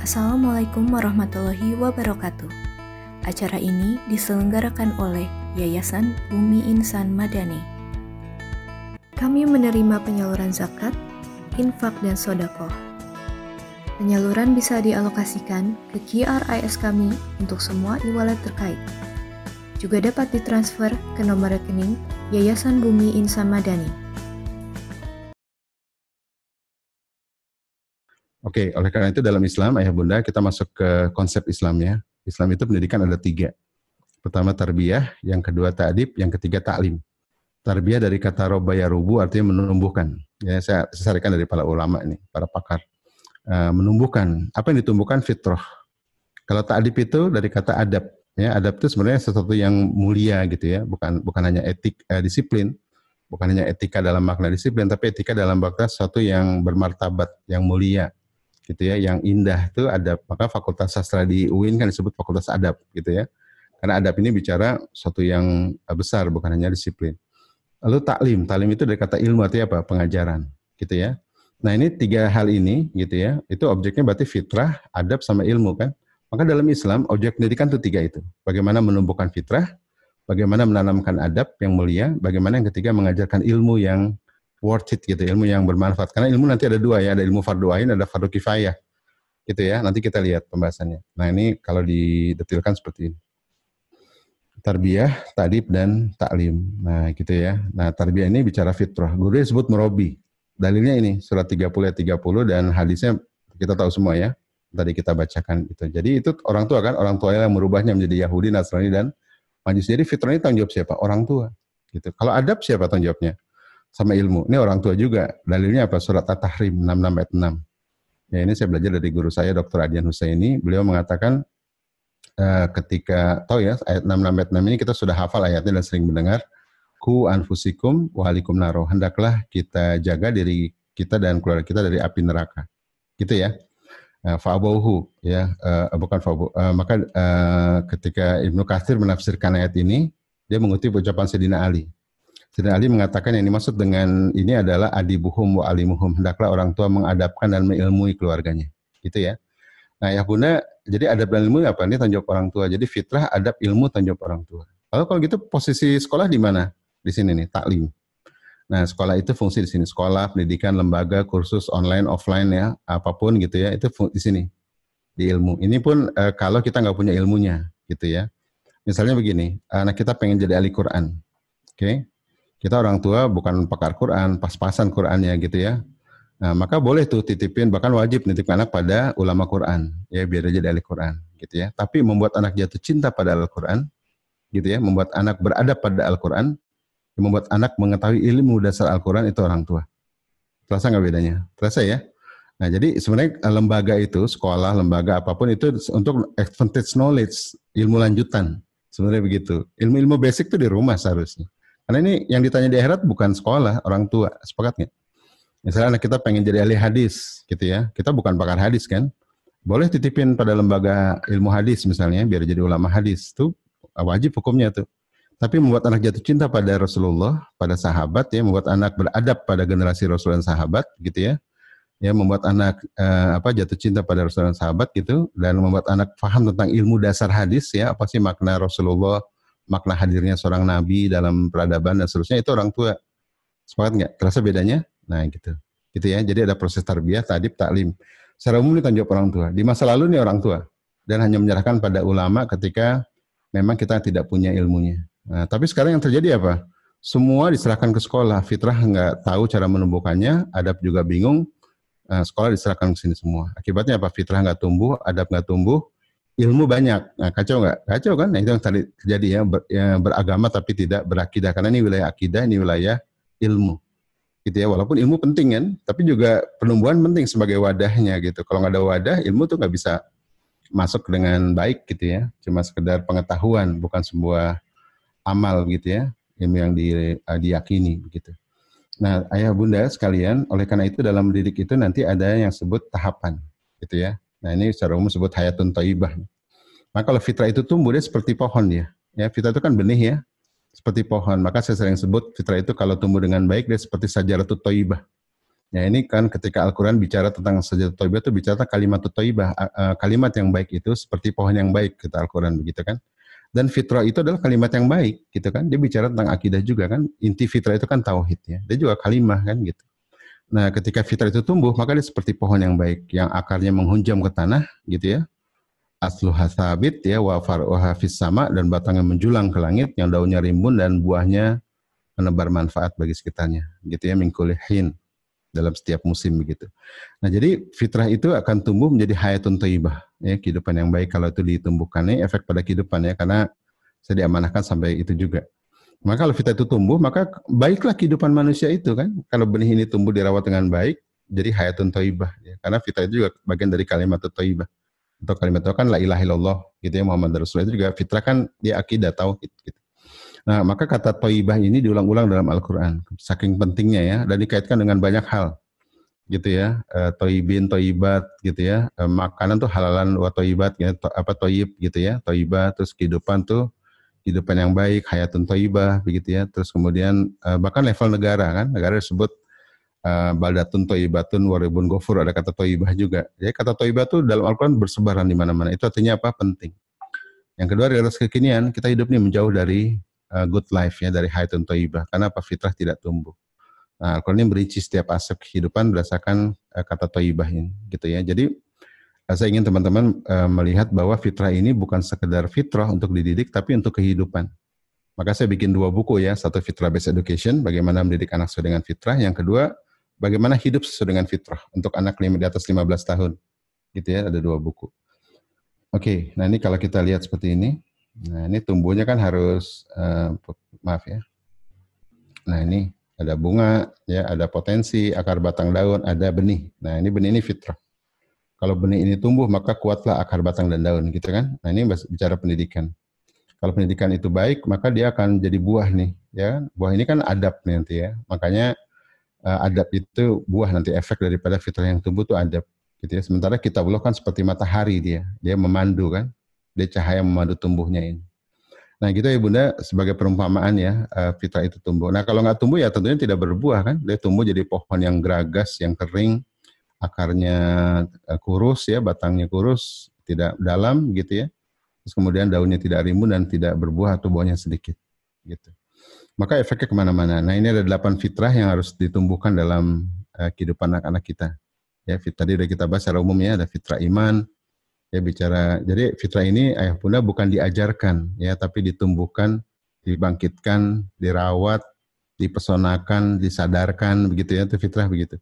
Assalamualaikum warahmatullahi wabarakatuh. Acara ini diselenggarakan oleh Yayasan Bumi Insan Madani. Kami menerima penyaluran zakat, infak, dan sodakoh. Penyaluran bisa dialokasikan ke QRIS kami untuk semua e-wallet terkait. Juga dapat ditransfer ke nomor rekening Yayasan Bumi Insan Madani Oke, oleh karena itu dalam Islam, ayah bunda, kita masuk ke konsep Islam ya. Islam itu pendidikan ada tiga. Pertama tarbiyah, yang kedua ta'dib, yang ketiga ta'lim. Tarbiyah dari kata robaya rubu artinya menumbuhkan. Ya, saya, saya sarikan dari para ulama ini, para pakar. Uh, menumbuhkan. Apa yang ditumbuhkan? Fitrah. Kalau ta'dib itu dari kata adab. Ya, adab itu sebenarnya sesuatu yang mulia gitu ya, bukan bukan hanya etik eh, disiplin, bukan hanya etika dalam makna disiplin, tapi etika dalam makna sesuatu yang bermartabat, yang mulia, gitu ya yang indah itu ada maka fakultas sastra di UIN kan disebut fakultas adab gitu ya. Karena adab ini bicara satu yang besar bukan hanya disiplin. Lalu taklim. Taklim itu dari kata ilmu artinya apa? Pengajaran gitu ya. Nah ini tiga hal ini gitu ya itu objeknya berarti fitrah adab sama ilmu kan? Maka dalam Islam objek pendidikan itu tiga itu. Bagaimana menumbuhkan fitrah bagaimana menanamkan adab yang mulia bagaimana yang ketiga mengajarkan ilmu yang worth it gitu, ilmu yang bermanfaat. Karena ilmu nanti ada dua ya, ada ilmu fardu ain, ada fardu kifayah. Gitu ya, nanti kita lihat pembahasannya. Nah ini kalau didetilkan seperti ini. Tarbiyah, tadib, dan taklim. Nah gitu ya. Nah tarbiyah ini bicara fitrah. Guru disebut merobi. Dalilnya ini, surat 30 ayat 30 dan hadisnya kita tahu semua ya. Tadi kita bacakan itu. Jadi itu orang tua kan, orang tua yang merubahnya menjadi Yahudi, Nasrani, dan Majus. Jadi fitrah ini tanggung jawab siapa? Orang tua. Gitu. Kalau adab siapa tanggung jawabnya? Sama ilmu. Ini orang tua juga. Dalilnya apa? Surat At-Tahrim 66 ayat 6. Ya ini saya belajar dari guru saya Dr. Adian Husaini. Beliau mengatakan uh, ketika tahu ya ayat 66 ayat 6 ini kita sudah hafal ayatnya dan sering mendengar ku anfusikum wahalikum naro. Hendaklah kita jaga diri kita dan keluarga kita dari api neraka. Gitu ya. Uh, fa'abauhu ya uh, bukan fa'abu uh, maka uh, ketika Ibnu Katsir menafsirkan ayat ini dia mengutip ucapan Sayyidina Ali Sayyidina Ali mengatakan yang dimaksud dengan ini adalah adibuhum wa alimuhum. Hendaklah orang tua mengadapkan dan mengilmui keluarganya. Gitu ya. Nah ya bunda, jadi adab dan ilmu apa? Ini tanggung orang tua. Jadi fitrah, adab, ilmu tanggung orang tua. Lalu kalau gitu posisi sekolah di mana? Di sini nih, taklim. Nah sekolah itu fungsi di sini. Sekolah, pendidikan, lembaga, kursus online, offline ya, apa pun gitu ya, itu di sini. Di ilmu. Ini pun e, kalau kita nggak punya ilmunya gitu ya. Misalnya begini, anak kita pengen jadi ahli Quran. Oke, okay? Kita orang tua bukan pakar Quran, pas-pasan Qurannya gitu ya. Nah, maka boleh tuh titipin, bahkan wajib nitip anak pada ulama Quran, ya biar dia jadi ahli Quran, gitu ya. Tapi membuat anak jatuh cinta pada Al-Quran, gitu ya, membuat anak beradab pada Al-Quran, membuat anak mengetahui ilmu dasar Al-Quran itu orang tua. Terasa nggak bedanya? Terasa ya? Nah, jadi sebenarnya eh, lembaga itu, sekolah, lembaga apa pun itu untuk advantage knowledge, ilmu lanjutan. Sebenarnya begitu. Ilmu-ilmu basic itu di rumah seharusnya. Karena ini yang ditanya di akhirat bukan sekolah, orang tua. Sepakat nggak? Misalnya anak kita pengen jadi ahli hadis, gitu ya. Kita bukan pakar hadis kan. Boleh titipin pada lembaga ilmu hadis misalnya, biar jadi ulama hadis. Itu wajib hukumnya tuh. Tapi membuat anak jatuh cinta pada Rasulullah, pada sahabat ya, membuat anak beradab pada generasi Rasul dan sahabat gitu ya. Ya, membuat anak eh, apa jatuh cinta pada Rasul dan sahabat gitu dan membuat anak paham tentang ilmu dasar hadis ya, apa sih makna Rasulullah, makna hadirnya seorang nabi dalam peradaban dan seterusnya itu orang tua. Sepakat nggak? Terasa bedanya? Nah gitu. Gitu ya. Jadi ada proses tarbiyah, tadib, taklim. Secara umum ini tanggung orang tua. Di masa lalu ini orang tua. Dan hanya menyerahkan pada ulama ketika memang kita tidak punya ilmunya. Nah, tapi sekarang yang terjadi apa? Semua diserahkan ke sekolah. Fitrah nggak tahu cara menumbuhkannya, adab juga bingung. Nah, sekolah diserahkan ke sini semua. Akibatnya apa? Fitrah nggak tumbuh, adab nggak tumbuh, ilmu banyak. Nah, kacau nggak? Kacau kan? Nah, itu yang terjadi ya, ber, ya, beragama tapi tidak berakidah. Karena ini wilayah akidah, ini wilayah ilmu. Gitu ya, walaupun ilmu penting kan, tapi juga penumbuhan penting sebagai wadahnya gitu. Kalau nggak ada wadah, ilmu tuh nggak bisa masuk dengan baik gitu ya. Cuma sekedar pengetahuan, bukan sebuah amal gitu ya, ilmu yang di, uh, diyakini begitu. Nah, ayah bunda sekalian, oleh karena itu dalam mendidik itu nanti ada yang sebut tahapan gitu ya Nah ini secara umum disebut hayatun taibah. Maka kalau fitrah itu tumbuh dia seperti pohon ya. Ya fitrah itu kan benih ya, seperti pohon. Maka saya sering sebut fitrah itu kalau tumbuh dengan baik dia seperti sajaratut taibah. Ya ini kan ketika Al-Quran bicara tentang sajadah toibah itu bicara kalimat toibah. Kalimat yang baik itu seperti pohon yang baik, kata Al-Quran begitu kan. Dan fitrah itu adalah kalimat yang baik gitu kan. Dia bicara tentang akidah juga kan. Inti fitrah itu kan tauhid ya. Dia juga kalimah kan gitu. Nah ketika fitrah itu tumbuh maka dia seperti pohon yang baik. Yang akarnya menghunjam ke tanah gitu ya. Asluha sabit ya wa far'uha fis sama dan batangnya menjulang ke langit yang daunnya rimbun dan buahnya menebar manfaat bagi sekitarnya gitu ya mingkulihin dalam setiap musim begitu. Nah jadi fitrah itu akan tumbuh menjadi hayatun thayyibah ya kehidupan yang baik kalau itu ditumbuhkan ini efek pada kehidupan ya karena saya diamanahkan sampai itu juga. Maka kalau fitrah itu tumbuh maka baiklah kehidupan manusia itu kan. Kalau benih ini tumbuh dirawat dengan baik jadi hayatun thayyibah ya. Karena fitrah itu juga bagian dari kalimat thayyibah. Untuk kalimat itu kan la ilaha illallah gitu ya Muhammad Rasulullah itu juga fitrah kan dia akidah tauhid gitu. Nah, maka kata toibah ini diulang-ulang dalam Al-Quran. Saking pentingnya ya, dan dikaitkan dengan banyak hal. Gitu ya, e, toibin, toibat gitu ya. E, makanan tuh halalan wa toibat, ya, to, apa toib gitu ya. Toibah, terus kehidupan tuh kehidupan yang baik, hayatun toibah begitu ya. Terus kemudian e, bahkan level negara kan, negara disebut e, baldatun toibatun waribun gofur, ada kata toibah juga. Jadi kata toibah tuh dalam Al-Quran bersebaran di mana-mana. Itu artinya apa? Penting. Yang kedua adalah kekinian, kita hidup nih menjauh dari uh, good life ya dari hayatun toibah. Karena apa? Fitrah tidak tumbuh. Nah, Al-Quran ini merinci setiap aspek kehidupan berdasarkan uh, kata toibah ini, gitu ya. Jadi uh, saya ingin teman-teman uh, melihat bahwa fitrah ini bukan sekedar fitrah untuk dididik, tapi untuk kehidupan. Maka saya bikin dua buku ya, satu fitrah based education, bagaimana mendidik anak sesuai dengan fitrah. Yang kedua, bagaimana hidup sesuai dengan fitrah untuk anak di atas 15 tahun. Gitu ya, ada dua buku. Oke, nah ini kalau kita lihat seperti ini, Nah, ini tumbuhnya kan harus uh, maaf ya. Nah, ini ada bunga, ya, ada potensi, akar batang daun, ada benih. Nah, ini benih ini fitrah. Kalau benih ini tumbuh, maka kuatlah akar batang dan daun, gitu kan? Nah, ini bicara pendidikan. Kalau pendidikan itu baik, maka dia akan jadi buah nih, ya. Buah ini kan adab nih nanti ya. Makanya uh, adab itu buah nanti efek daripada fitrah yang tumbuh itu adab, gitu ya. Sementara kita Allah kan seperti matahari dia, dia memandu kan dia cahaya memandu tumbuhnya ini. Nah gitu ya bunda sebagai perumpamaan ya uh, fitrah itu tumbuh. Nah kalau nggak tumbuh ya tentunya tidak berbuah kan. Dia tumbuh jadi pohon yang geragas, yang kering, akarnya uh, kurus ya, batangnya kurus, tidak dalam gitu ya. Terus kemudian daunnya tidak rimbun dan tidak berbuah atau buahnya sedikit gitu. Maka efeknya ke mana-mana. Nah ini ada delapan fitrah yang harus ditumbuhkan dalam uh, kehidupan anak-anak kita. Ya, tadi sudah kita bahas secara umum ya, ada fitrah iman, ya bicara jadi fitrah ini ayah bunda bukan diajarkan ya tapi ditumbuhkan dibangkitkan dirawat dipesonakan disadarkan begitu ya itu fitrah begitu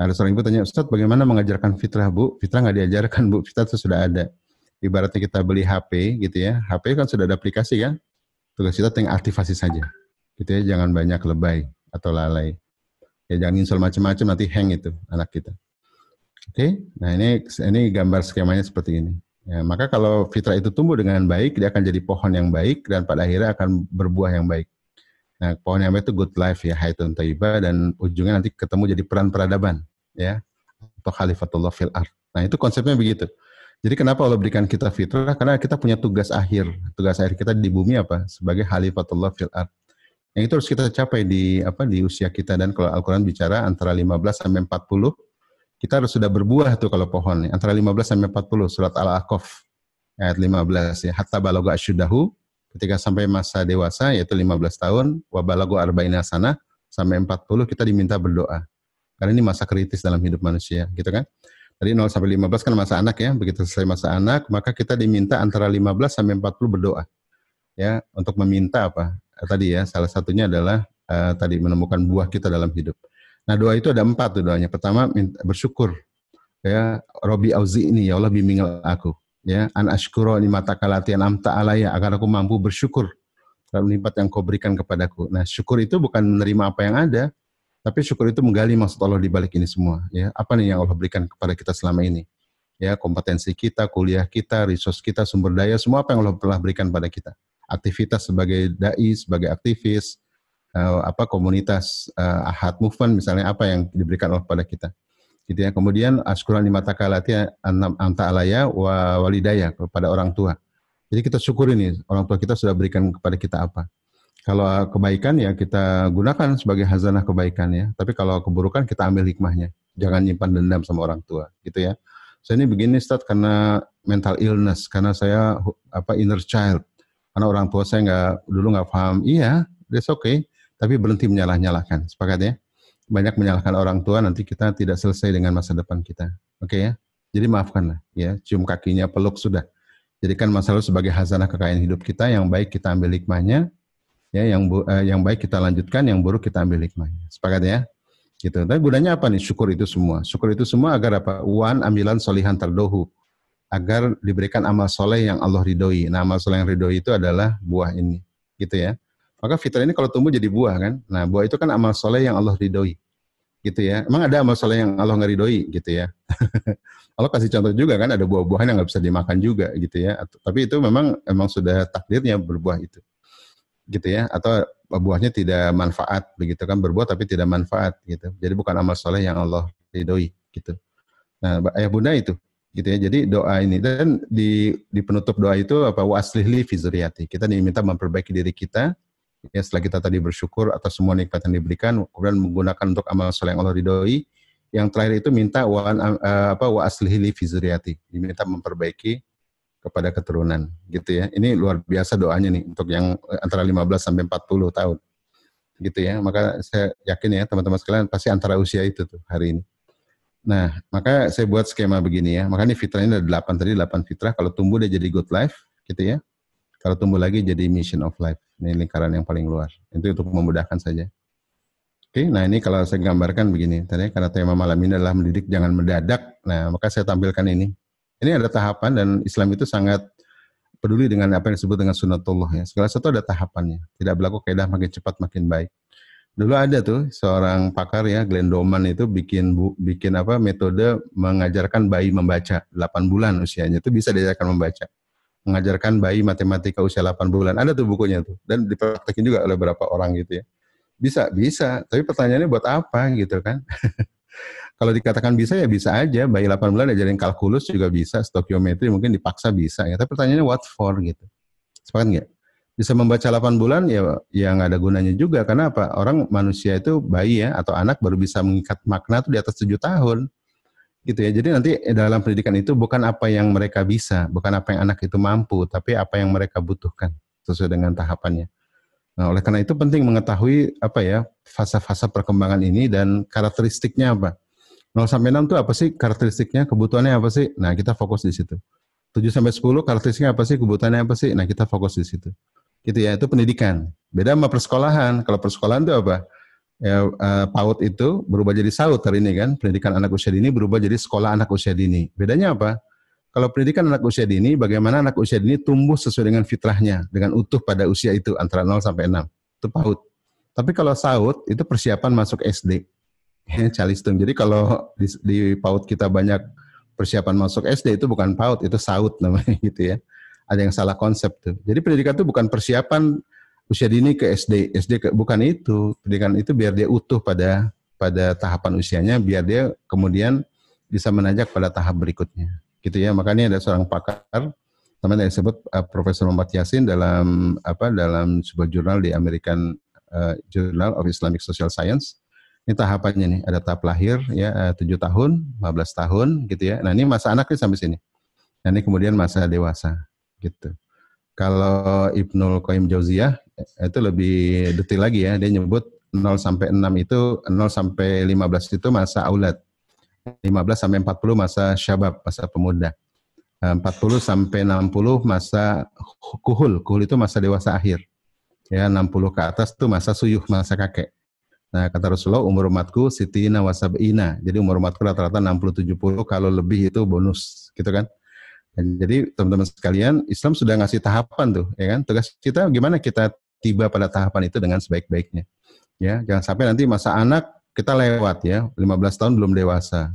ada seorang ibu tanya Ustaz bagaimana mengajarkan fitrah bu? Fitrah nggak diajarkan bu. Fitrah itu sudah ada. Ibaratnya kita beli HP gitu ya. HP kan sudah ada aplikasi kan? Tugas kita tinggal aktifasi saja. Gitu ya jangan banyak lebay atau lalai. Ya jangan install macam-macam nanti hang itu anak kita. Oke, nah ini ini gambar skemanya seperti ini. Ya, maka kalau fitrah itu tumbuh dengan baik, dia akan jadi pohon yang baik dan pada akhirnya akan berbuah yang baik. Nah, pohon yang baik itu good life ya, haitun taiba dan ujungnya nanti ketemu jadi peran peradaban ya atau khalifatullah fil ard. Nah, itu konsepnya begitu. Jadi kenapa Allah berikan kita fitrah? Karena kita punya tugas akhir. Tugas akhir kita di bumi apa? Sebagai khalifatullah fil ard. Yang itu harus kita capai di apa di usia kita dan kalau Al-Qur'an bicara antara 15 sampai 40 kita harus sudah berbuah tuh kalau pohon antara 15 sampai 40 surat Al-Aqaf ayat 15 ya hatta balaga asyudahu ketika sampai masa dewasa yaitu 15 tahun wa balagu arba'ina sana sampai 40 kita diminta berdoa. Karena ini masa kritis dalam hidup manusia, gitu kan? Tadi 0 sampai 15 kan masa anak ya, begitu selesai masa anak, maka kita diminta antara 15 sampai 40 berdoa. Ya, untuk meminta apa? Tadi ya, salah satunya adalah uh, tadi menemukan buah kita dalam hidup. Nah doa itu ada empat tuh doanya. Pertama minta, bersyukur. Ya, Robi Auzi ini ya Allah bimbinglah aku. Ya, an ashkuro ni mata kalatian amta alaya agar aku mampu bersyukur dalam nikmat yang kau berikan kepadaku. Nah, syukur itu bukan menerima apa yang ada, tapi syukur itu menggali maksud Allah di balik ini semua. Ya, apa nih yang Allah berikan kepada kita selama ini? Ya, kompetensi kita, kuliah kita, resource kita, sumber daya, semua apa yang Allah telah berikan pada kita. Aktivitas sebagai dai, sebagai aktivis, uh, apa komunitas uh, ahad movement misalnya apa yang diberikan oleh pada kita gitu ya kemudian askuran di mata kalati anta alaya wa walidaya kepada orang tua jadi kita syukur ini orang tua kita sudah berikan kepada kita apa Kalau kebaikan ya kita gunakan sebagai hazanah kebaikan ya. Tapi kalau keburukan kita ambil hikmahnya. Jangan nyimpan dendam sama orang tua, gitu ya. Saya ini begini Ustaz karena mental illness, karena saya apa inner child. Karena orang tua saya nggak dulu nggak paham. Iya, that's okay. Tapi berhenti menyalah-nyalahkan. Sepakat ya? Banyak menyalahkan orang tua nanti kita tidak selesai dengan masa depan kita. Oke okay, ya? Jadi maafkanlah ya, cium kakinya, peluk sudah. Jadikan masa lalu sebagai hazanah kekayaan hidup kita yang baik kita ambil hikmahnya, ya yang bu, eh, yang baik kita lanjutkan, yang buruk kita ambil hikmahnya. Sepakat ya? Gitu. Tapi gunanya apa nih syukur itu semua? Syukur itu semua agar apa? Wan ambilan solihan terdohu. Agar diberikan amal soleh yang Allah ridhoi. Nah amal soleh yang ridhoi itu adalah buah ini. Gitu ya. Maka fitrah ini kalau tumbuh jadi buah kan. Nah buah itu kan amal soleh yang Allah ridhoi. Gitu ya. Emang ada amal soleh yang Allah nggak ridhoi gitu ya. Allah kasih contoh juga kan ada buah-buahan yang nggak bisa dimakan juga gitu ya. Tapi itu memang memang sudah takdirnya berbuah itu gitu ya atau buahnya tidak manfaat begitu kan berbuah tapi tidak manfaat gitu. Jadi bukan amal soleh yang Allah ridhoi gitu. Nah ayah bunda itu gitu ya. Jadi doa ini dan di di penutup doa itu apa? Wa aslihli fi kita diminta memperbaiki diri kita ya setelah kita tadi bersyukur atas semua nikmat yang diberikan kemudian menggunakan untuk amal soleh yang Allah ridhoi. Yang terakhir itu minta wa uh, apa? Wa aslihli fi diminta memperbaiki kepada keturunan gitu ya. Ini luar biasa doanya nih untuk yang antara 15 sampai 40 tahun. Gitu ya. Maka saya yakin ya teman-teman sekalian pasti antara usia itu tuh hari ini. Nah, maka saya buat skema begini ya. Makanya fitrahnya ada 8 tadi 8 fitrah kalau tumbuh dia jadi good life gitu ya. Kalau tumbuh lagi jadi mission of life. Ini lingkaran yang paling luar. Itu untuk memudahkan saja. Oke, nah ini kalau saya gambarkan begini. Tadi karena tema malam ini adalah mendidik jangan mendadak. Nah, maka saya tampilkan ini. Ini ada tahapan dan Islam itu sangat peduli dengan apa yang disebut dengan sunatullah ya. Segala sesuatu ada tahapannya. Tidak berlaku kaidah makin cepat makin baik. Dulu ada tuh seorang pakar ya, Glenn Doman itu bikin bu, bikin apa metode mengajarkan bayi membaca 8 bulan usianya itu bisa diajarkan membaca. Mengajarkan bayi matematika usia 8 bulan. Ada tuh bukunya tuh dan dipraktekin juga oleh beberapa orang gitu ya. Bisa, bisa. Tapi pertanyaannya buat apa gitu kan? kalau dikatakan bisa ya bisa aja. Bayi 8 bulan ajarin kalkulus juga bisa, stokiometri mungkin dipaksa bisa ya. Tapi pertanyaannya what for gitu. Sepakat nggak? Bisa membaca 8 bulan ya ya nggak ada gunanya juga karena apa? Orang manusia itu bayi ya atau anak baru bisa mengikat makna tuh di atas 7 tahun. Gitu ya. Jadi nanti dalam pendidikan itu bukan apa yang mereka bisa, bukan apa yang anak itu mampu, tapi apa yang mereka butuhkan sesuai dengan tahapannya. Nah, oleh karena itu penting mengetahui apa ya fase-fase perkembangan ini dan karakteristiknya apa. 0 sampai 6 itu apa sih karakteristiknya, kebutuhannya apa sih? Nah, kita fokus di situ. 7 sampai 10 karakteristiknya apa sih, kebutuhannya apa sih? Nah, kita fokus di situ. Gitu ya, itu pendidikan. Beda sama persekolahan. Kalau persekolahan itu apa? Ya, uh, PAUD itu berubah jadi SAUD hari ini kan. Pendidikan anak usia dini berubah jadi sekolah anak usia dini. Bedanya apa? Kalau pendidikan anak usia dini, bagaimana anak usia dini tumbuh sesuai dengan fitrahnya, dengan utuh pada usia itu antara 0 sampai 6. Itu PAUD. Tapi kalau SAUD itu persiapan masuk SD Calistung. Jadi kalau di, di PAUD kita banyak persiapan masuk SD itu bukan PAUD, itu SAUD namanya gitu ya. Ada yang salah konsep tuh. Jadi pendidikan itu bukan persiapan usia dini ke SD, SD ke, bukan itu. Pendidikan itu biar dia utuh pada pada tahapan usianya, biar dia kemudian bisa menanjak pada tahap berikutnya. Gitu ya. Makanya ada seorang pakar namanya disebut uh, Profesor Muhammad Yasin dalam apa dalam sebuah jurnal di American uh, Journal of Islamic Social Science ini tahapannya nih, ada tahap lahir ya eh, tujuh tahun, 15 tahun gitu ya. Nah ini masa anak sampai sini. Nah ini kemudian masa dewasa gitu. Kalau Ibnul Qayyim Jauziyah eh, itu lebih detail lagi ya. Dia nyebut 0 sampai 6 itu 0 sampai 15 itu masa aulad. 15 sampai 40 masa syabab, masa pemuda. 40 eh, sampai 60 masa kuhul. Kuhul itu masa dewasa akhir. Ya, 60 ke atas itu masa suyuh, masa kakek. Nah, kata Rasulullah, umur umatku sitina wasab'ina. Jadi umur umatku rata-rata 60-70, kalau lebih itu bonus, gitu kan. Dan jadi teman-teman sekalian, Islam sudah ngasih tahapan tuh, ya kan. Tugas kita gimana kita tiba pada tahapan itu dengan sebaik-baiknya. Ya, jangan sampai nanti masa anak kita lewat ya, 15 tahun belum dewasa.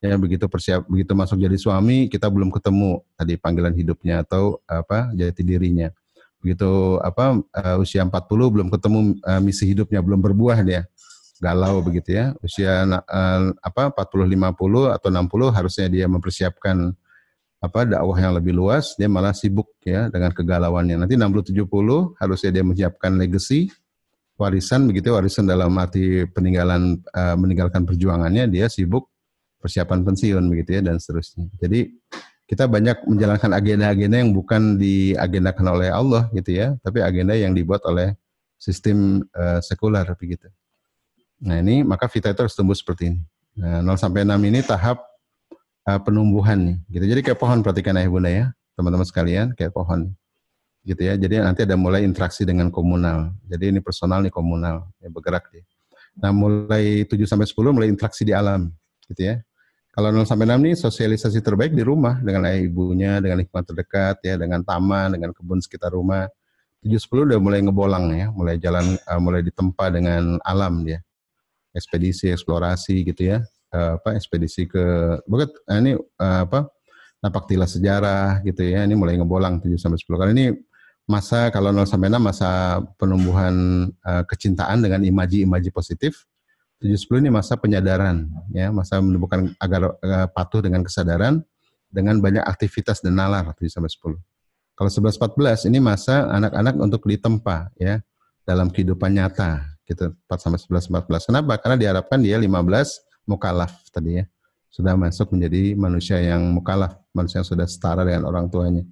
Ya, begitu persiap begitu masuk jadi suami, kita belum ketemu tadi panggilan hidupnya atau apa jati dirinya begitu apa uh, usia 40 belum ketemu uh, misi hidupnya belum berbuah dia. Galau begitu ya. Usia uh, apa 40 50 atau 60 harusnya dia mempersiapkan apa dakwah yang lebih luas, dia malah sibuk ya dengan kegalauannya. Nanti 60 70 harusnya dia menyiapkan legacy warisan begitu warisan dalam arti peninggalan uh, meninggalkan perjuangannya. Dia sibuk persiapan pensiun begitu ya dan seterusnya. Jadi kita banyak menjalankan agenda-agenda yang bukan diagendakan oleh Allah gitu ya, tapi agenda yang dibuat oleh sistem uh, sekuler begitu. Nah ini maka vita itu harus tumbuh seperti ini. Nah, 0 sampai 6 ini tahap uh, penumbuhan nih. Gitu. Jadi kayak pohon perhatikan ayah bunda ya, teman-teman sekalian, kayak pohon. Gitu ya. Jadi nanti ada mulai interaksi dengan komunal. Jadi ini personal nih komunal, ya bergerak dia. Nah, mulai 7 sampai 10 mulai interaksi di alam, gitu ya. Kalau 0 sampai 6 nih sosialisasi terbaik di rumah dengan ayah ibunya, dengan lingkungan terdekat ya, dengan taman, dengan kebun sekitar rumah. 7 10 udah mulai ngebolang ya, mulai jalan uh, mulai ditempa dengan alam dia. Ekspedisi, eksplorasi gitu ya uh, apa ekspedisi ke bukan uh, ini uh, apa napak tilas sejarah gitu ya. Ini mulai ngebolang 7 sampai 10 kali ini masa kalau 0 sampai 6 masa penumbuhan uh, kecintaan dengan imaji-imaji positif. 7 10 ini masa penyadaran ya, masa menumbuhkan agar uh, patuh dengan kesadaran dengan banyak aktivitas dan nalar 7 sampai 10. Kalau 11 14 ini masa anak-anak untuk ditempa ya dalam kehidupan nyata gitu 4 sampai 11 14. Kenapa? Karena diharapkan dia 15 mukalaf tadi ya. Sudah masuk menjadi manusia yang mukalaf, manusia yang sudah setara dengan orang tuanya.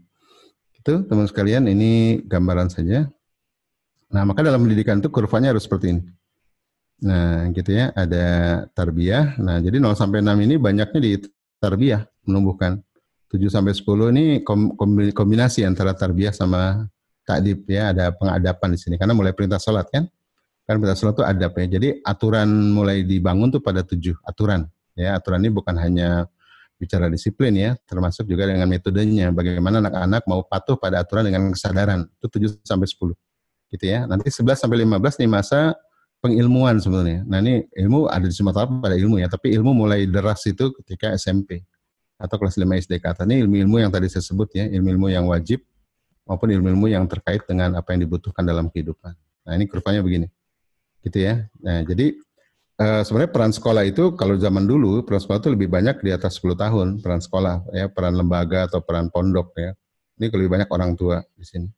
Itu teman sekalian ini gambaran saja. Nah, maka dalam pendidikan itu kurvanya harus seperti ini. Nah, gitu ya, ada tarbiyah. Nah, jadi 0 sampai 6 ini banyaknya di tarbiyah menumbuhkan. 7 sampai 10 ini kombinasi antara tarbiyah sama takdib ya, ada pengadapan di sini karena mulai perintah sholat kan. Kan perintah sholat itu adab ya. Jadi aturan mulai dibangun tuh pada tujuh aturan. Ya, aturan ini bukan hanya bicara disiplin ya, termasuk juga dengan metodenya. Bagaimana anak-anak mau patuh pada aturan dengan kesadaran. Itu 7 sampai 10. Gitu ya. Nanti 11 sampai 15 nih masa pengilmuan sebenarnya. Nah ini ilmu ada di semua tahap pada ilmu ya, tapi ilmu mulai deras itu ketika SMP atau kelas 5 SD kata ini ilmu-ilmu yang tadi saya sebut ya, ilmu-ilmu yang wajib maupun ilmu-ilmu yang terkait dengan apa yang dibutuhkan dalam kehidupan. Nah ini kurvanya begini gitu ya. Nah, jadi uh, sebenarnya peran sekolah itu kalau zaman dulu peran sekolah itu lebih banyak di atas 10 tahun peran sekolah ya, peran lembaga atau peran pondok ya. Ini lebih banyak orang tua di sini.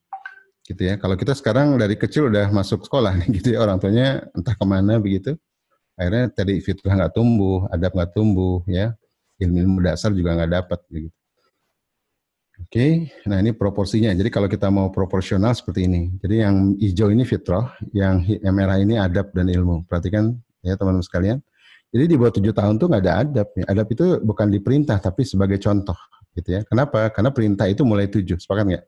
Gitu ya. Kalau kita sekarang dari kecil udah masuk sekolah nih gitu ya, orang tuanya entah ke mana begitu. Akhirnya tadi fitrah nggak tumbuh, adab nggak tumbuh ya, ilmu-ilmu dasar juga nggak dapat gitu. Oke, okay. nah ini proporsinya. Jadi kalau kita mau proporsional seperti ini. Jadi yang hijau ini fitrah, yang merah ini adab dan ilmu. Perhatikan ya teman-teman sekalian. Jadi di bawah tujuh tahun tuh nggak ada adab. Ya. Adab itu bukan diperintah tapi sebagai contoh, gitu ya. Kenapa? Karena perintah itu mulai tujuh. Sepakat nggak?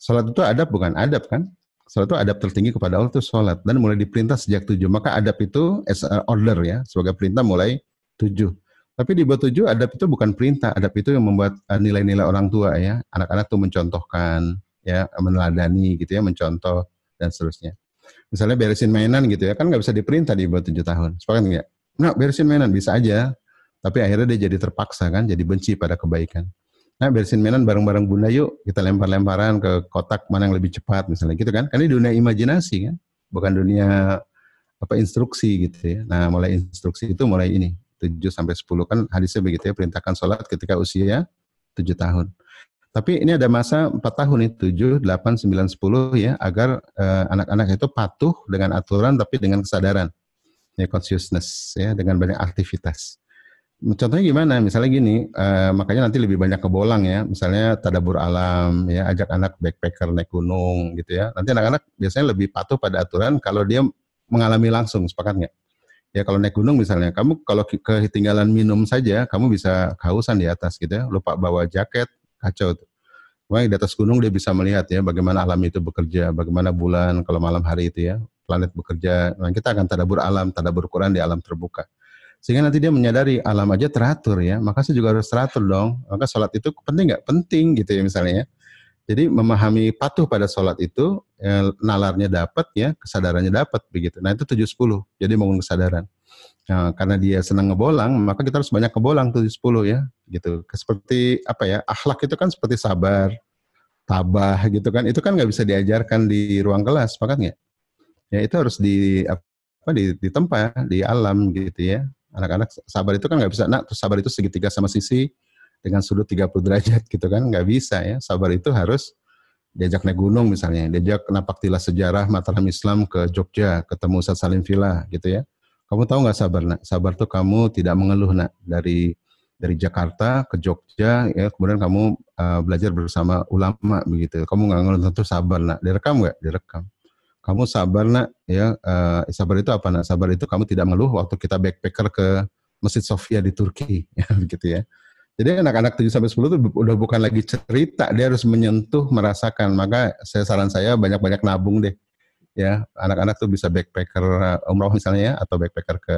Sholat itu adab bukan adab kan? Sholat itu adab tertinggi kepada Allah itu sholat dan mulai diperintah sejak tujuh. Maka adab itu as order ya, sebagai perintah mulai tujuh. Tapi di bawah tujuh adab itu bukan perintah, adab itu yang membuat eh, nilai-nilai orang tua ya. Anak-anak tuh mencontohkan, ya meneladani gitu ya, mencontoh dan seterusnya. Misalnya beresin mainan gitu ya, kan nggak bisa diperintah di bawah tujuh tahun. Sepakat nggak? Nah, beresin mainan bisa aja, tapi akhirnya dia jadi terpaksa kan, jadi benci pada kebaikan. Nah, beresin mainan bareng-bareng bunda yuk, kita lempar-lemparan ke kotak mana yang lebih cepat misalnya gitu kan. Karena ini dunia imajinasi kan, bukan dunia apa instruksi gitu ya. Nah, mulai instruksi itu mulai ini 7 sampai 10 kan hadisnya begitu ya perintahkan sholat ketika usia 7 tahun. Tapi ini ada masa 4 tahun nih 7, 8, 9, 10 ya agar eh, anak-anak uh, itu patuh dengan aturan tapi dengan kesadaran. Ya consciousness ya dengan banyak aktivitas. Contohnya gimana? Misalnya gini, uh, makanya nanti lebih banyak ke bolang ya. Misalnya tadabur alam, ya ajak anak backpacker naik gunung gitu ya. Nanti anak-anak biasanya lebih patuh pada aturan kalau dia mengalami langsung, sepakat nggak? Ya kalau naik gunung misalnya, kamu kalau ketinggalan minum saja, kamu bisa kehausan di atas gitu ya, lupa bawa jaket, kacau tuh. Wah di atas gunung dia bisa melihat ya bagaimana alam itu bekerja, bagaimana bulan kalau malam hari itu ya, planet bekerja. Nah, kita akan tadabur alam, tadabur Quran di alam terbuka. Sehingga nanti dia menyadari alam aja teratur ya, maka saya juga harus teratur dong. Maka sholat itu penting nggak? Penting gitu ya misalnya ya. Jadi memahami patuh pada sholat itu, ya, nalarnya dapat ya, kesadarannya dapat begitu. Nah itu tujuh sepuluh. jadi bangun kesadaran. Nah, karena dia senang ngebolang, maka kita harus banyak ngebolang tujuh sepuluh ya, gitu. Seperti apa ya, akhlak itu kan seperti sabar, tabah gitu kan, itu kan nggak bisa diajarkan di ruang kelas, nggak? Ya itu harus di apa di, di tempat, di alam gitu ya. Anak-anak sabar itu kan nggak bisa, nak sabar itu segitiga sama sisi, dengan sudut 30 derajat gitu kan. Nggak bisa ya. Sabar itu harus diajak naik gunung misalnya diajak napak tilas sejarah Mataram Islam ke Jogja ketemu Ustaz Salim Villa gitu ya. Kamu tahu nggak sabar nak? Sabar tuh kamu tidak mengeluh nak dari dari Jakarta ke Jogja ya kemudian kamu uh, belajar bersama ulama begitu. Kamu nggak ngeluh tentu sabar nak. Direkam nggak? Direkam kamu sabar nak ya uh, sabar itu apa nak sabar itu kamu tidak mengeluh waktu kita backpacker ke Masjid Sofia di Turki ya begitu ya jadi anak-anak 7 sampai 10 itu udah bukan lagi cerita, dia harus menyentuh, merasakan. Maka saya saran saya banyak-banyak nabung deh. Ya, anak-anak tuh bisa backpacker umroh misalnya ya atau backpacker ke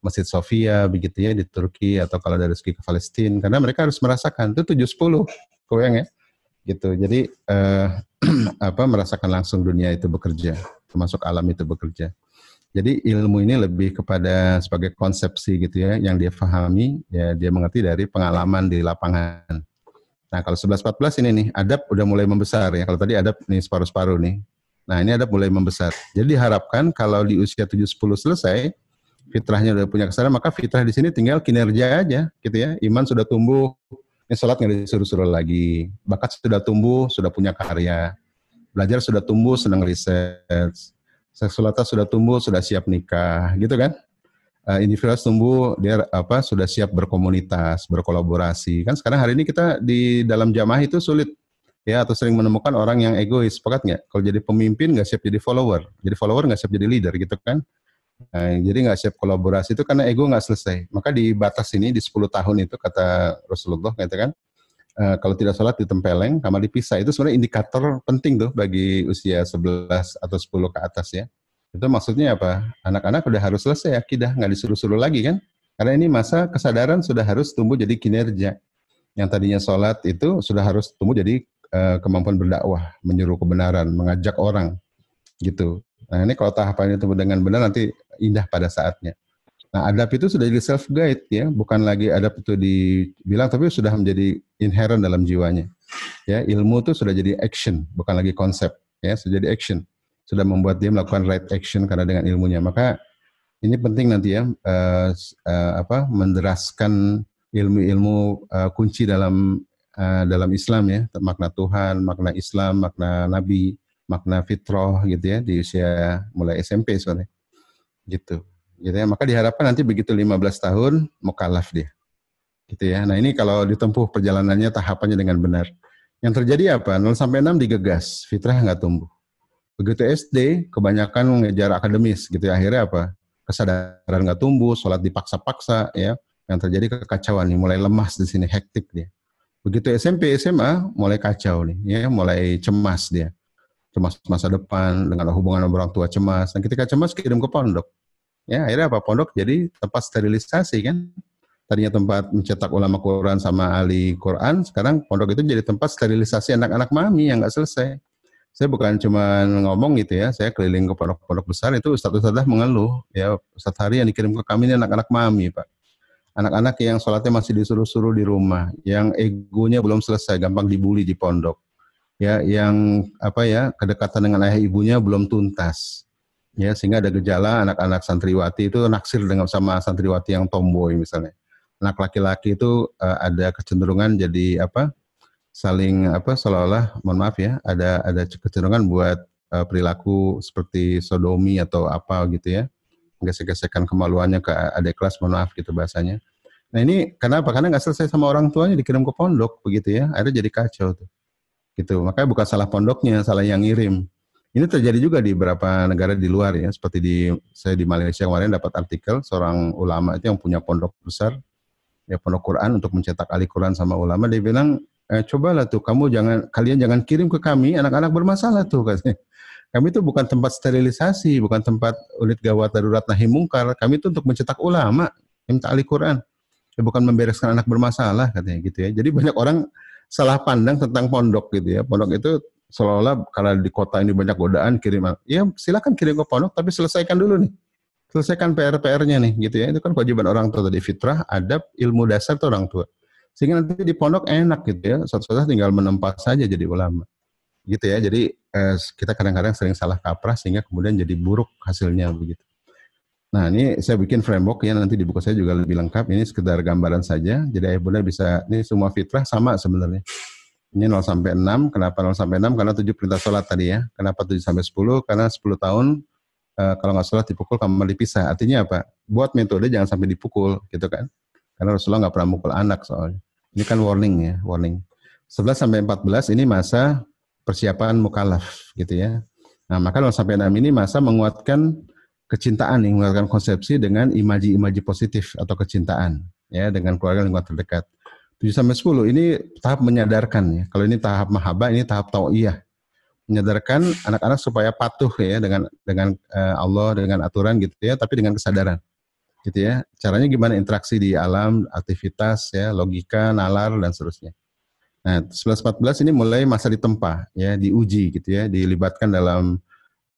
Masjid Sofia begitu ya di Turki atau kalau dari segi ke Palestina karena mereka harus merasakan itu 7 10 koyang ya. Gitu. Jadi eh, apa merasakan langsung dunia itu bekerja, termasuk alam itu bekerja. Jadi ilmu ini lebih kepada sebagai konsepsi gitu ya, yang dia pahami, ya dia mengerti dari pengalaman di lapangan. Nah kalau 11-14 ini nih, adab udah mulai membesar ya. Kalau tadi adab nih separuh-separuh nih. Nah ini adab mulai membesar. Jadi diharapkan kalau di usia 7-10 selesai, fitrahnya udah punya kesadaran, maka fitrah di sini tinggal kinerja aja gitu ya. Iman sudah tumbuh, ini sholat nggak disuruh-suruh lagi. Bakat sudah tumbuh, sudah punya karya. Belajar sudah tumbuh, senang riset seksualitas sudah tumbuh, sudah siap nikah, gitu kan? Uh, individualitas tumbuh, dia apa sudah siap berkomunitas, berkolaborasi. Kan sekarang hari ini kita di dalam jamaah itu sulit ya atau sering menemukan orang yang egois, sepakat nggak? Kalau jadi pemimpin nggak siap jadi follower, jadi follower nggak siap jadi leader, gitu kan? Nah, jadi nggak siap kolaborasi itu karena ego nggak selesai. Maka di batas ini di 10 tahun itu kata Rasulullah, gitu kan? Uh, kalau tidak sholat ditempeleng, kamar dipisah. Itu sebenarnya indikator penting tuh bagi usia 11 atau 10 ke atas ya. Itu maksudnya apa? Anak-anak udah harus selesai akidah, nggak disuruh-suruh lagi kan? Karena ini masa kesadaran sudah harus tumbuh jadi kinerja. Yang tadinya sholat itu sudah harus tumbuh jadi uh, kemampuan berdakwah, menyuruh kebenaran, mengajak orang. Gitu. Nah ini kalau tahapan itu dengan benar nanti indah pada saatnya. Nah, adab itu sudah jadi self guide ya, bukan lagi adab itu dibilang tapi sudah menjadi inherent dalam jiwanya. Ya, ilmu itu sudah jadi action, bukan lagi konsep ya, sudah jadi action. Sudah membuat dia melakukan right action karena dengan ilmunya. Maka ini penting nanti ya uh, uh, apa menderaskan ilmu-ilmu uh, kunci dalam uh, dalam Islam ya, makna Tuhan, makna Islam, makna Nabi, makna fitrah gitu ya di usia mulai SMP soalnya. Gitu gitu ya. Maka diharapkan nanti begitu 15 tahun mukallaf dia. Gitu ya. Nah, ini kalau ditempuh perjalanannya tahapannya dengan benar. Yang terjadi apa? 0 sampai 6 digegas, fitrah nggak tumbuh. Begitu SD, kebanyakan mengejar akademis gitu ya. Akhirnya apa? Kesadaran nggak tumbuh, sholat dipaksa-paksa ya. Yang terjadi kekacauan nih, mulai lemas di sini, hektik dia. Begitu SMP, SMA, mulai kacau nih, ya, mulai cemas dia. Cemas masa depan, dengan hubungan orang tua cemas. Dan ketika cemas, kirim ke pondok Ya, akhirnya apa? Pondok jadi tempat sterilisasi kan. Tadinya tempat mencetak ulama Quran sama ahli Quran, sekarang pondok itu jadi tempat sterilisasi anak-anak mami yang nggak selesai. Saya bukan cuma ngomong gitu ya, saya keliling ke pondok-pondok besar itu Ustadz-Ustadzah mengeluh, ya Ustadz Hari yang dikirim ke kami ini anak-anak mami Pak. Anak-anak yang sholatnya masih disuruh-suruh di rumah, yang egonya belum selesai, gampang dibully di pondok. Ya, yang apa ya, kedekatan dengan ayah ibunya belum tuntas. Ya sehingga ada gejala anak-anak santriwati itu naksir dengan sama santriwati yang tomboy misalnya. Anak laki-laki itu uh, ada kecenderungan jadi apa saling apa seolah-olah mohon maaf ya ada ada kecenderungan buat uh, perilaku seperti sodomi atau apa gitu ya. Gesek-gesekan kemaluannya ke adik kelas mohon maaf gitu bahasanya. Nah ini kenapa? Karena nggak selesai sama orang tuanya dikirim ke pondok begitu ya. Akhirnya jadi kacau tuh gitu makanya bukan salah pondoknya salah yang ngirim ini terjadi juga di beberapa negara di luar ya, seperti di saya di Malaysia kemarin dapat artikel seorang ulama itu yang punya pondok besar, ya pondok Quran untuk mencetak ahli Quran sama ulama. Dia bilang, eh, cobalah tuh kamu jangan kalian jangan kirim ke kami anak-anak bermasalah tuh katanya. Kami itu bukan tempat sterilisasi, bukan tempat unit gawat darurat nahi mungkar. Kami itu untuk mencetak ulama, minta ahli Quran. Ya, bukan membereskan anak bermasalah katanya gitu ya. Jadi banyak orang salah pandang tentang pondok gitu ya. Pondok itu seolah-olah kalau di kota ini banyak godaan kirim ya silakan kirim ke pondok tapi selesaikan dulu nih. Selesaikan PR-PR-nya nih gitu ya. Itu kan kewajiban orang tua tadi fitrah adab ilmu dasar tuh orang tua. Sehingga nanti di pondok enak gitu ya. Suatu-suatu tinggal menempat saja jadi ulama gitu ya. Jadi eh, kita kadang-kadang sering salah kaprah sehingga kemudian jadi buruk hasilnya begitu Nah ini saya bikin framework ya nanti di buku saya juga lebih lengkap. Ini sekedar gambaran saja. Jadi ayah bunda bisa ini semua fitrah sama sebenarnya. Ini 0 sampai 6. Kenapa 0 sampai 6? Karena 7 perintah sholat tadi ya. Kenapa 7 sampai 10? Karena 10 tahun uh, kalau nggak sholat dipukul kamar dipisah. Artinya apa? Buat metode jangan sampai dipukul gitu kan. Karena Rasulullah nggak pernah mukul anak soalnya. Ini kan warning ya, warning. 11 sampai 14 ini masa persiapan mukalaf gitu ya. Nah, maka 0 sampai 6 ini masa menguatkan kecintaan yang menguatkan konsepsi dengan imaji-imaji positif atau kecintaan ya dengan keluarga lingkungan terdekat. 7 sampai 10 ini tahap menyadarkan ya. Kalau ini tahap mahabbah, ini tahap tauiyah. Menyadarkan anak-anak supaya patuh ya dengan dengan uh, Allah dengan aturan gitu ya, tapi dengan kesadaran. Gitu ya. Caranya gimana interaksi di alam, aktivitas ya, logika, nalar dan seterusnya. Nah, 11 14 ini mulai masa ditempa ya, diuji gitu ya, dilibatkan dalam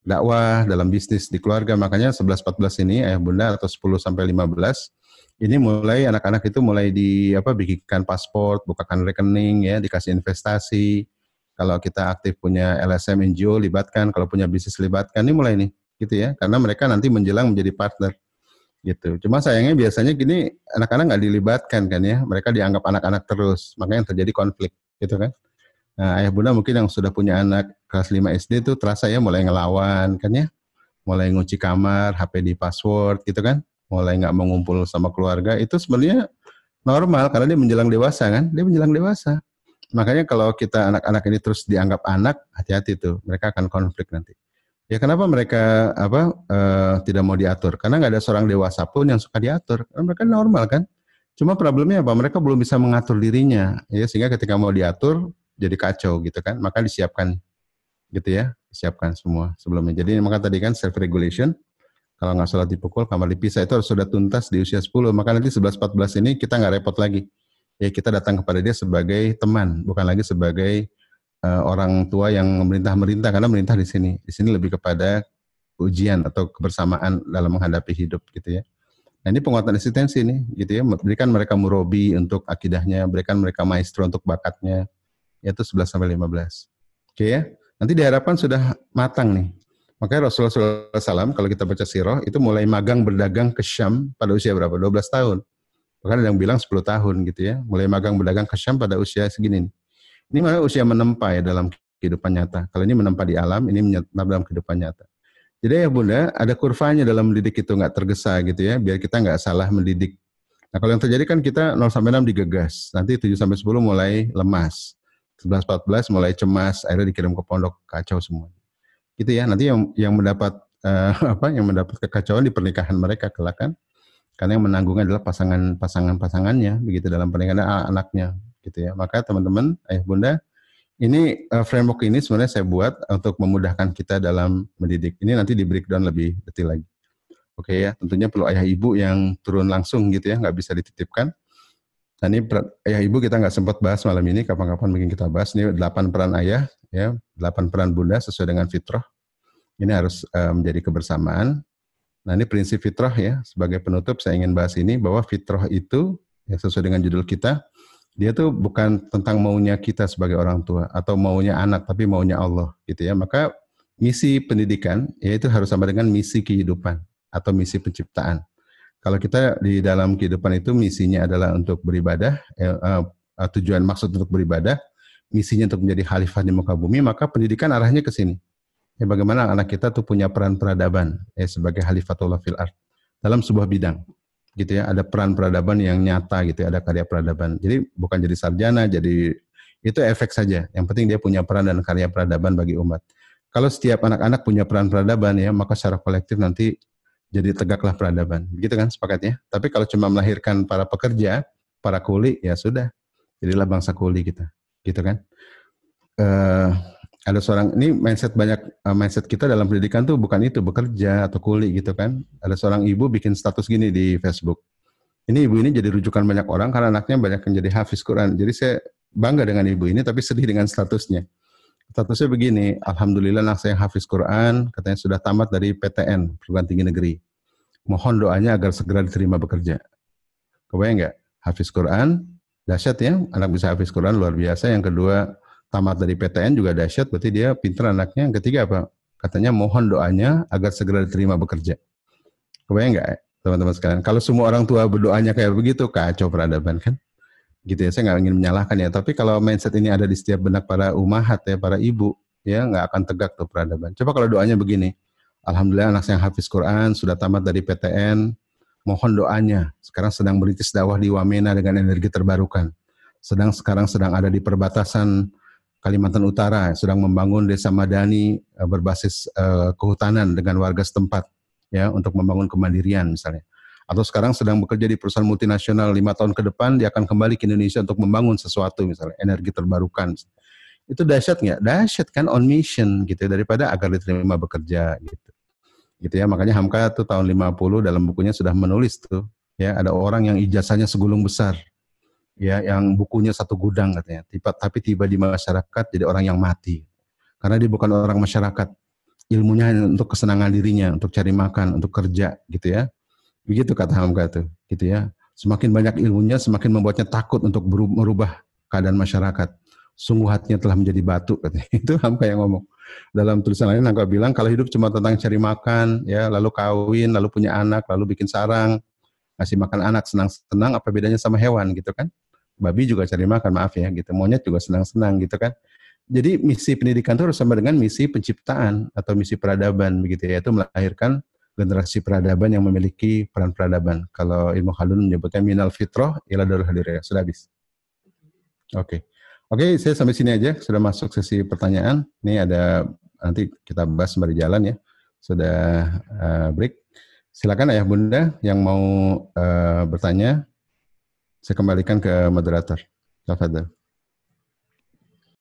dakwah, dalam bisnis di keluarga. Makanya 11 14 ini ayah bunda atau 10 sampai 15 ini mulai anak-anak itu mulai di apa bikinkan paspor, bukakan rekening ya, dikasih investasi. Kalau kita aktif punya LSM NGO libatkan, kalau punya bisnis libatkan. Ini mulai nih gitu ya. Karena mereka nanti menjelang menjadi partner gitu. Cuma sayangnya biasanya gini anak-anak nggak dilibatkan kan ya. Mereka dianggap anak-anak terus, makanya terjadi konflik gitu kan. Nah, ayah bunda mungkin yang sudah punya anak kelas 5 SD itu terasa ya mulai ngelawan kan ya. Mulai ngunci kamar, HP di password gitu kan. Mulai nggak mengumpul sama keluarga. Itu sebenarnya normal karena dia menjelang dewasa kan. Dia menjelang dewasa. Makanya kalau kita anak-anak ini terus dianggap anak, hati-hati tuh. Mereka akan konflik nanti. Ya kenapa mereka apa uh, tidak mau diatur? Karena nggak ada seorang dewasa pun yang suka diatur. Karena mereka normal kan. Cuma problemnya apa? Mereka belum bisa mengatur dirinya, ya sehingga ketika mau diatur jadi kacau gitu kan maka disiapkan gitu ya disiapkan semua sebelumnya. Jadi maka tadi kan self regulation kalau nggak salah dipukul kamar dipisah itu harus sudah tuntas di usia 10 maka nanti 11 14 ini kita nggak repot lagi. Ya kita datang kepada dia sebagai teman bukan lagi sebagai uh, orang tua yang memerintah merintah karena merintah di sini. Di sini lebih kepada ujian atau kebersamaan dalam menghadapi hidup gitu ya. Nah ini penguatan eksistensi nih gitu ya, berikan mereka murobi untuk akidahnya, berikan mereka maestro untuk bakatnya, yaitu 11 sampai 15. Oke ya. Nanti diharapkan sudah matang nih. Makanya Rasulullah SAW kalau kita baca sirah itu mulai magang berdagang ke Syam pada usia berapa? 12 tahun. Bahkan ada yang bilang 10 tahun gitu ya. Mulai magang berdagang ke Syam pada usia segini. Ini malah usia menempa ya dalam kehidupan nyata. Kalau ini menempa di alam, ini menempa dalam kehidupan nyata. Jadi ya bunda, ada kurvanya dalam mendidik itu nggak tergesa gitu ya, biar kita nggak salah mendidik. Nah kalau yang terjadi kan kita 0 sampai 6 digegas, nanti 7 sampai 10 mulai lemas. 11 14 mulai cemas, akhirnya dikirim ke pondok kacau semua. Gitu ya. Nanti yang yang mendapat uh, apa yang mendapat kekacauan di pernikahan mereka kelak kan. Karena yang menanggungnya adalah pasangan-pasangan pasangannya begitu dalam pernikahan anaknya gitu ya. Maka teman-teman, ayah bunda, ini uh, framework ini sebenarnya saya buat untuk memudahkan kita dalam mendidik. Ini nanti di breakdown lebih detail lagi. Oke okay, ya, tentunya perlu ayah ibu yang turun langsung gitu ya, nggak bisa dititipkan. Nah ini ayah ibu kita nggak sempat bahas malam ini, kapan-kapan mungkin kita bahas. Ini delapan peran ayah, ya, delapan peran bunda sesuai dengan fitrah. Ini harus uh, menjadi kebersamaan. Nah ini prinsip fitrah ya, sebagai penutup saya ingin bahas ini bahwa fitrah itu ya sesuai dengan judul kita, dia tuh bukan tentang maunya kita sebagai orang tua atau maunya anak, tapi maunya Allah gitu ya. Maka misi pendidikan yaitu harus sama dengan misi kehidupan atau misi penciptaan. Kalau kita di dalam kehidupan itu misinya adalah untuk beribadah, eh, uh, tujuan maksud untuk beribadah, misinya untuk menjadi khalifah di muka bumi, maka pendidikan arahnya ke sini. Ya, bagaimana anak kita tuh punya peran peradaban ya, sebagai khalifatullah fil art dalam sebuah bidang gitu ya. Ada peran peradaban yang nyata gitu ya, ada karya peradaban. Jadi bukan jadi sarjana jadi itu efek saja. Yang penting dia punya peran dan karya peradaban bagi umat. Kalau setiap anak-anak punya peran peradaban ya maka secara kolektif nanti jadi tegaklah peradaban. Begitu kan sepakatnya? Tapi kalau cuma melahirkan para pekerja, para kuli, ya sudah. Jadilah bangsa kuli kita. Gitu kan? Uh, ada seorang ini mindset banyak uh, mindset kita dalam pendidikan tuh bukan itu bekerja atau kuli gitu kan. Ada seorang ibu bikin status gini di Facebook. Ini ibu ini jadi rujukan banyak orang karena anaknya banyak yang jadi hafiz Quran. Jadi saya bangga dengan ibu ini tapi sedih dengan statusnya. Statusnya begini, Alhamdulillah anak saya hafiz Quran, katanya sudah tamat dari PTN, Perguruan Tinggi Negeri. Mohon doanya agar segera diterima bekerja. Kebayang nggak? Hafiz Quran, dahsyat ya, anak bisa hafiz Quran luar biasa. Yang kedua, tamat dari PTN juga dahsyat, berarti dia pinter anaknya. Yang ketiga apa? Katanya mohon doanya agar segera diterima bekerja. Kebayang nggak teman-teman sekalian? Kalau semua orang tua berdoanya kayak begitu, kacau peradaban kan? Gitu ya, saya nggak ingin menyalahkan ya. Tapi kalau mindset ini ada di setiap benak para umahat ya, para ibu, ya nggak akan tegak tuh peradaban. Coba kalau doanya begini, Alhamdulillah anak saya yang hafiz Quran, sudah tamat dari PTN, mohon doanya. Sekarang sedang beritis dakwah di Wamena dengan energi terbarukan. Sedang sekarang sedang ada di perbatasan Kalimantan Utara, sedang membangun desa madani eh, berbasis uh, kehutanan dengan warga setempat, ya untuk membangun kemandirian misalnya. Atau sekarang sedang bekerja di perusahaan multinasional lima tahun ke depan dia akan kembali ke Indonesia untuk membangun sesuatu misalnya energi terbarukan. Itu dahsyat nggak? Dahsyat kan on mission gitu daripada agar diterima bekerja gitu. Gitu ya makanya Hamka tuh tahun 50 dalam bukunya sudah menulis tuh ya ada orang yang ijazahnya segulung besar ya yang bukunya satu gudang katanya. Tiba, tapi tiba di masyarakat jadi orang yang mati. Karena dia bukan orang masyarakat. Ilmunya untuk kesenangan dirinya, untuk cari makan, untuk kerja gitu ya. Begitu kata Hamka itu, gitu ya. Semakin banyak ilmunya, semakin membuatnya takut untuk merubah keadaan masyarakat. Sungguh hatinya telah menjadi batu katanya. Itu Hamka yang ngomong. Dalam tulisan lain Hamka bilang kalau hidup cuma tentang cari makan, ya lalu kawin, lalu punya anak, lalu bikin sarang, ngasih makan anak senang-senang, apa bedanya sama hewan gitu kan? babi juga cari makan maaf ya gitu monyet juga senang-senang gitu kan jadi misi pendidikan itu harus sama dengan misi penciptaan atau misi peradaban begitu ya yaitu melahirkan generasi peradaban yang memiliki peran peradaban. Kalau ilmu halun menyebutnya minal fitroh ila darul hadirah. Sudah habis. Oke. Okay. oke okay, saya sampai sini aja. Sudah masuk sesi pertanyaan. Ini ada nanti kita bahas sembari jalan ya. Sudah uh, break. Silakan ayah bunda yang mau uh, bertanya saya kembalikan ke moderator. Tafadhal.